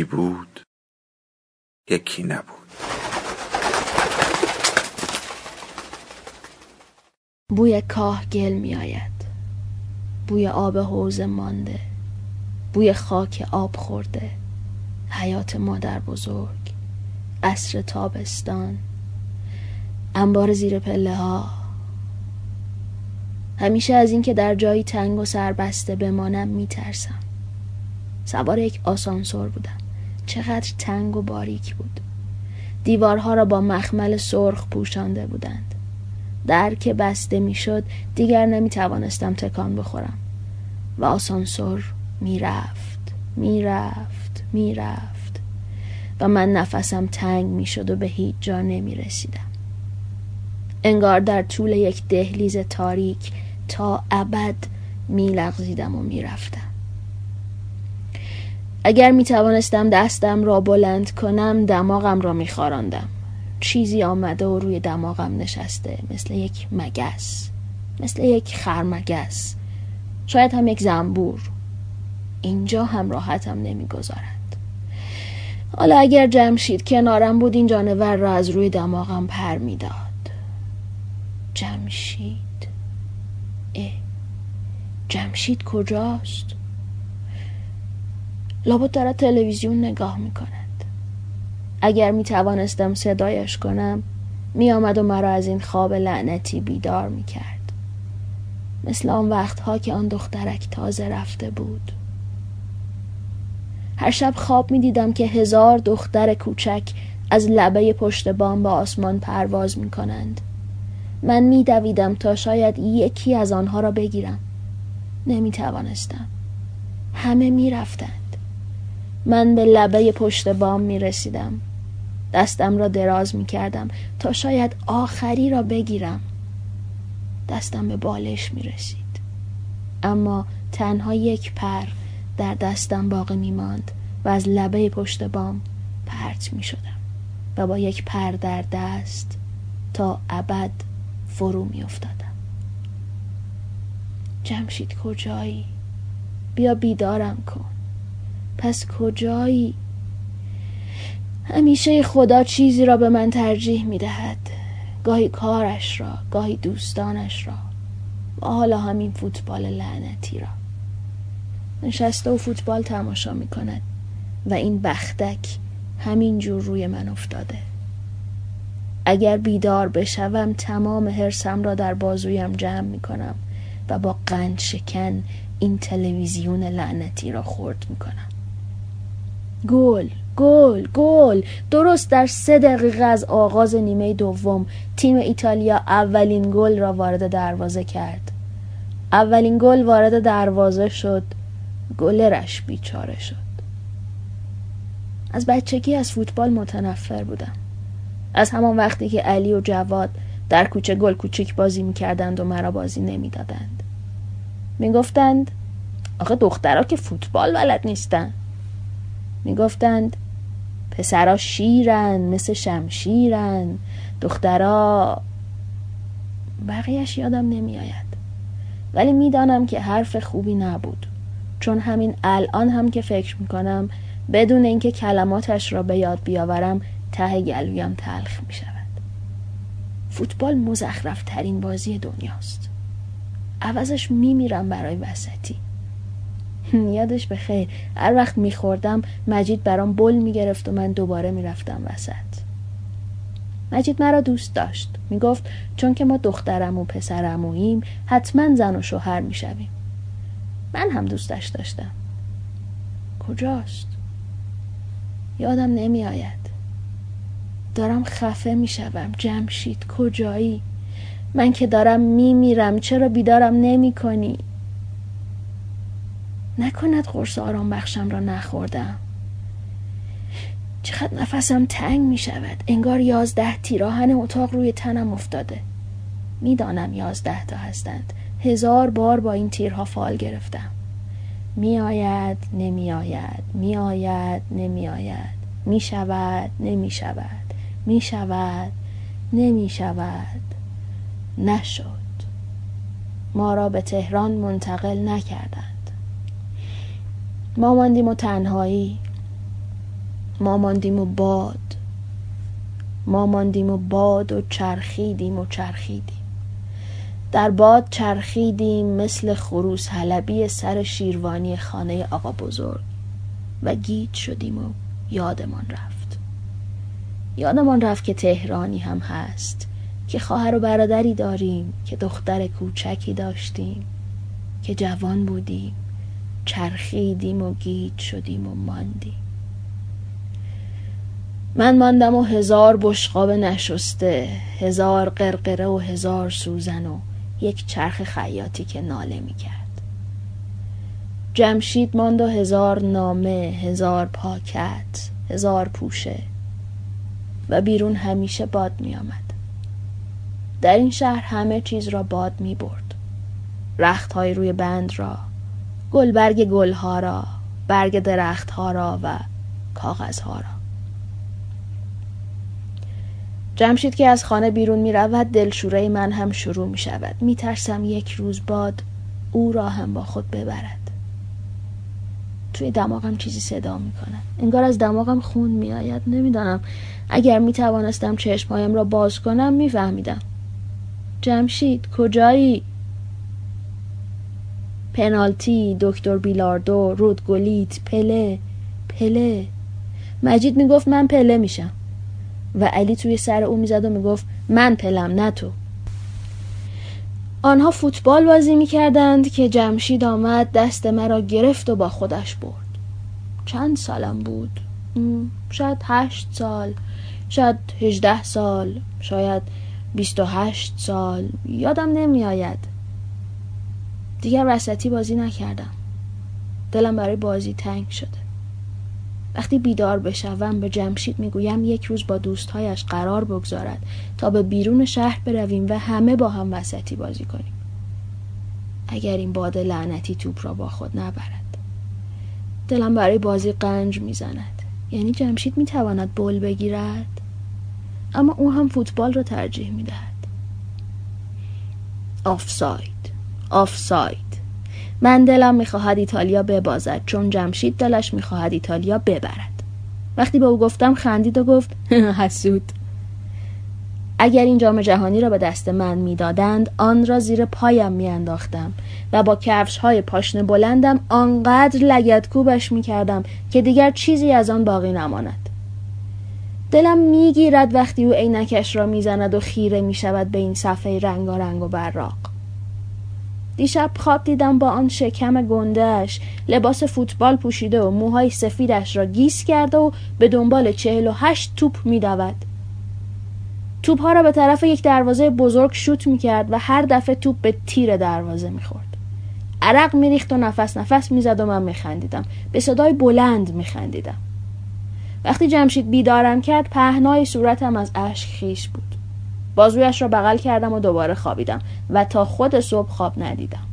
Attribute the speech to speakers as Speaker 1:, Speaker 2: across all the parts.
Speaker 1: یکی بود یکی نبود.
Speaker 2: بوی کاه گل می آید بوی آب حوزه مانده. بوی خاک آب خورده. حیات مادر بزرگ. عصر تابستان. انبار زیر پله ها. همیشه از اینکه در جایی تنگ و سربسته بمانم میترسم. سوار یک آسانسور بودم. چقدر تنگ و باریک بود. دیوارها را با مخمل سرخ پوشانده بودند. در که بسته می‌شد دیگر نمی توانستم تکان بخورم. و آسانسور می‌رفت می‌رفت می‌رفت. و من نفسم تنگ می‌شد و به هیچ جا نمی رسیدم انگار در طول یک دهلیز تاریک تا ابد میلغزیدم و می‌رفتم. اگر می توانستم دستم را بلند کنم دماغم را می خاراندم. چیزی آمده و روی دماغم نشسته مثل یک مگس مثل یک خرمگس. شاید هم یک زنبور. اینجا هم راحتم نمی‌گذارد. حالا اگر جمشید کنارم بود این جانور را از روی دماغم پر می‌داد. جمشید؟ اه. جمشید کجاست؟ لابد دارد تلویزیون نگاه می‌کند. اگر می توانستم صدایش کنم می آمد و مرا از این خواب لعنتی بیدار می کرد مثل آن وقتها که آن دخترک تازه رفته بود. هر شب خواب می دیدم که هزار دختر کوچک از لبه پشت بام به آسمان پرواز می کنند من می دویدم تا شاید یکی از آنها را بگیرم. نمی توانستم همه می رفتند من به لبه پشت بام می رسیدم دستم را دراز می کردم تا شاید آخری را بگیرم. دستم به بالش می رسید اما تنها یک پر در دستم باقی می ماند و از لبه پشت بام پرت می شدم و با یک پر در دست تا ابد فرو می افتادم جمشید کجایی؟ بیا بیدارم کن. پس کجایی؟ همیشه خدا چیزی را به من ترجیح می دهد گاهی کارش را گاهی دوستانش را. و حالا همین فوتبال لعنتی را. نشسته و فوتبال تماشا می کند و این بختک همین جور روی من افتاده. اگر بیدار بشوم تمام حرسم را در بازویم جمع می کنم و با قند شکن این تلویزیون لعنتی را خورد می کنم گل گل گل. درست در سه دقیقه از آغاز نیمه دوم تیم ایتالیا اولین گل را وارد دروازه کرد. اولین گل وارد دروازه شد. گلرش بیچاره شد. از بچگی از فوتبال متنفر بودم. از همان وقتی که علی و جواد در کوچه گل کوچیک بازی می‌کردند و مرا بازی نمی‌دادند. می‌گفتند آخه دخترها که فوتبال بلد نیستن. می‌گفتند پسرا شیرن مثل شمشیرن دخترا بقیهش یادم نمیآید. ولی می‌دانم که حرف خوبی نبود. چون همین الان هم که فکر می‌کنم بدون اینکه کلماتش را به یاد بیاورم ته گلویم تلخ می شود فوتبال مزخرف ترین بازی دنیاست. عوضش میمیرم برای وسطی. یادش به خیر. هر وقت میخوردم مجید برام بل می‌گرفت و من دوباره می‌رفتم وسط. مجید مرا دوست داشت. می‌گفت چون که ما دخترم و پسرموییم حتما زن و شوهر می‌شویم. من هم دوستش داشتم. کجاست؟ یادم نمیآید. دارم خفه می‌شوم. جمشید کجایی؟ من که دارم میمیرم چرا بیدارم نمی کنی نکند قرص آرام بخشم را نخوردم. چقدر نفسم تنگ می شود. انگار یازده تیراهن اتاق روی تنم افتاده. می‌دانم یازده تا هستند. هزار بار با این تیرها فال گرفتم. می آید نمی آید. می آید نمی آید. می شود نمی شود. می شود نمی شود. نشد. ما را به تهران منتقل نکردند. ما ماندیم و تنهایی. ما ماندیم و باد. ما ماندیم و باد و چرخیدیم و چرخیدیم. در باد چرخیدیم مثل خروس حلبی سر شیروانی خانه آقا بزرگ. و گیج شدیم و یادمان رفت. یادمان رفت که تهرانی هم هست. که خواهر و برادری داریم. که دختر کوچکی داشتیم. که جوان بودیم. چرخیدیم و گیج شدیم و ماندیم. من ماندم و هزار بشقاب نشسته هزار قرقره و هزار سوزن و یک چرخ خیاطی که ناله می کرد جمشید ماند و هزار نامه هزار پاکت هزار پوشه و بیرون همیشه باد می آمد در این شهر همه چیز را باد می برد رخت های روی بند را گلبرگ گلها را برگ درخت ها را و کاغذ ها را. جمشید که از خانه بیرون می رود دلشوره من هم شروع می شود می ترسم یک روز باد او را هم با خود ببرد. توی دماغم چیزی صدا می کنم انگار از دماغم خون می آید نمی‌دانم. اگر می توانستم چشمهایم را باز کنم می فهمیدم جمشید کجایی؟ پنالتی دکتر بیلاردو رودگولیت پله پله. مجید می‌گفت من پله میشم. و علی توی سر او می‌زد و می‌گفت من پلم نه تو. آنها فوتبال بازی می‌کردند که جمشید آمد دست مرا گرفت و با خودش برد. چند سالم بود؟ شاید هشت سال. شاید هجده سال. شاید بیست و هشت سال. یادم نمیآید. دیگر وسطی بازی نکردم. دلم برای بازی تنگ شده. وقتی بیدار بشوم به جمشید می‌گویم یک روز با دوستهایش قرار بگذارد تا به بیرون شهر برویم و همه با هم وسطی بازی کنیم. اگر این باد لعنتی توپ را با خود نبرد. دلم برای بازی قنج می‌زند. یعنی جمشید می‌تواند بل بگیرد؟ اما او هم فوتبال را ترجیح می‌دهد. آفساید. آفساید. من دلم می‌خواهد ایتالیا ببازد چون جمشید دلش می‌خواهد ایتالیا ببرد. وقتی به او گفتم خندید و گفت حسود. اگر این جام جهانی را به دست من می‌دادند آن را زیر پایم میانداختم و با کفش های پاشنه بلندم آنقدر لگت کوبش می‌کردم که دیگر چیزی از آن باقی نماند. دلم می‌گیرد وقتی او عینکش را می‌زند و خیره می‌شود به این صفحه رنگارنگ و براق. دیشب خواب دیدم با آن شکم گندهش لباس فوتبال پوشیده و موهای سفیدش را گیس کرده و به دنبال چهل و هشت توپ میدود. توپ ها را به طرف یک دروازه بزرگ شوت می‌کرد و هر دفعه توپ به تیر دروازه می‌خورد. عرق میریخت و نفس نفس می‌زد و من میخندیدم. به صدای بلند میخندیدم. وقتی جمشید بیدارم کرد پهنای صورتم از اشک خیش بود. بازویش را بغل کردم و دوباره خوابیدم و تا خود صبح خواب ندیدم.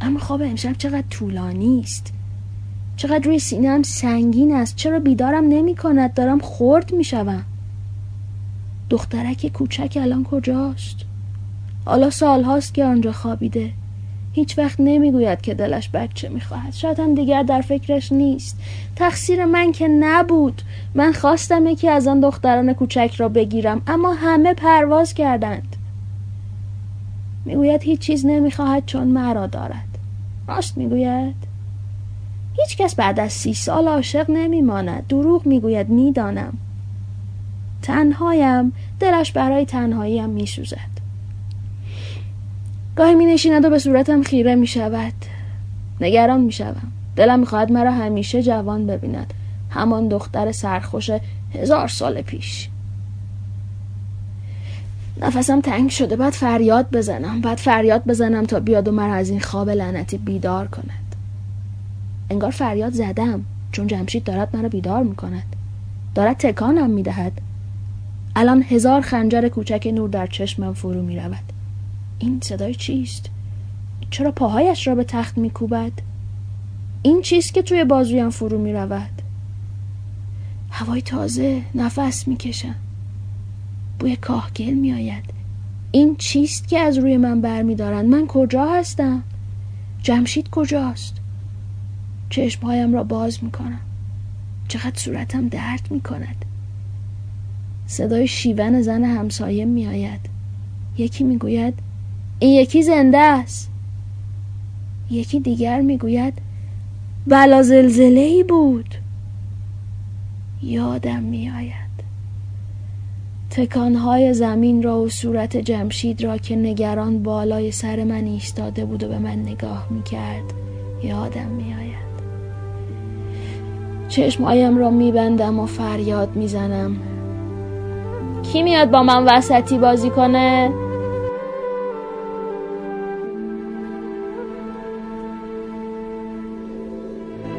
Speaker 2: اما خواب امشب چقدر طولانی است. چقدر روی سینم سنگین است. چرا بیدارم نمی کند؟ دارم خورد می شوم. دخترک کوچک الان کجاست؟ حالا سال هاست که آنجا خوابیده. هیچ وقت نمی‌گوید که دلش بچه می‌خواهد. شاید هم دیگر در فکرش نیست. تقصیر من که نبود. من خواستم یکی از آن دختران کوچک را بگیرم اما همه پرواز کردند. می‌گوید هیچ چیز نمی‌خواهد چون مرا دارد. راست می‌گوید؟ هیچ کس بعد از سی سال عاشق نمیماند. دروغ می‌گوید می‌دانم. تنهایم. دلش برای تنهاییم میسوزد. گاهی می نشیند و به صورتم خیره می شود نگران می شوم دلم می‌خواهد مرا همیشه جوان ببیند. همان دختر سرخوش هزار سال پیش. نفسم تنگ شده. بعد فریاد بزنم. بعد فریاد بزنم تا بیاد و مرا از این خواب لعنتی بیدار کند. انگار فریاد زدم. چون جمشید دارد مرا بیدار می‌کند. دارد تکانم می‌دهد. الان هزار خنجر کوچک نور در چشمم فرو می‌رود. این صدای چیست؟ چرا پاهایش را به تخت میکوبد؟ این چیست که توی بازویم فرو می‌رود؟ هوای تازه نفس می‌کشم. بوی کاهگل میآید. این چیست که از روی من برمیدارند؟ من کجا هستم؟ جمشید کجاست؟ چشمهایم را باز می‌کنم. چقدر صورتم درد می‌کند. صدای شیون زن همسایه میآید. یکی می‌گوید این یکی زنده است. یکی دیگر می‌گوید بلا زلزله ای بود. یادم میآید. تکانهای زمین را و صورت جمشید را که نگران بالای سر من ایستاده بود و به من نگاه می‌کرد. یادم میآید. چشمهایم را میبندم و فریاد می‌زنم. کی میاد با من وسطی بازی کنه؟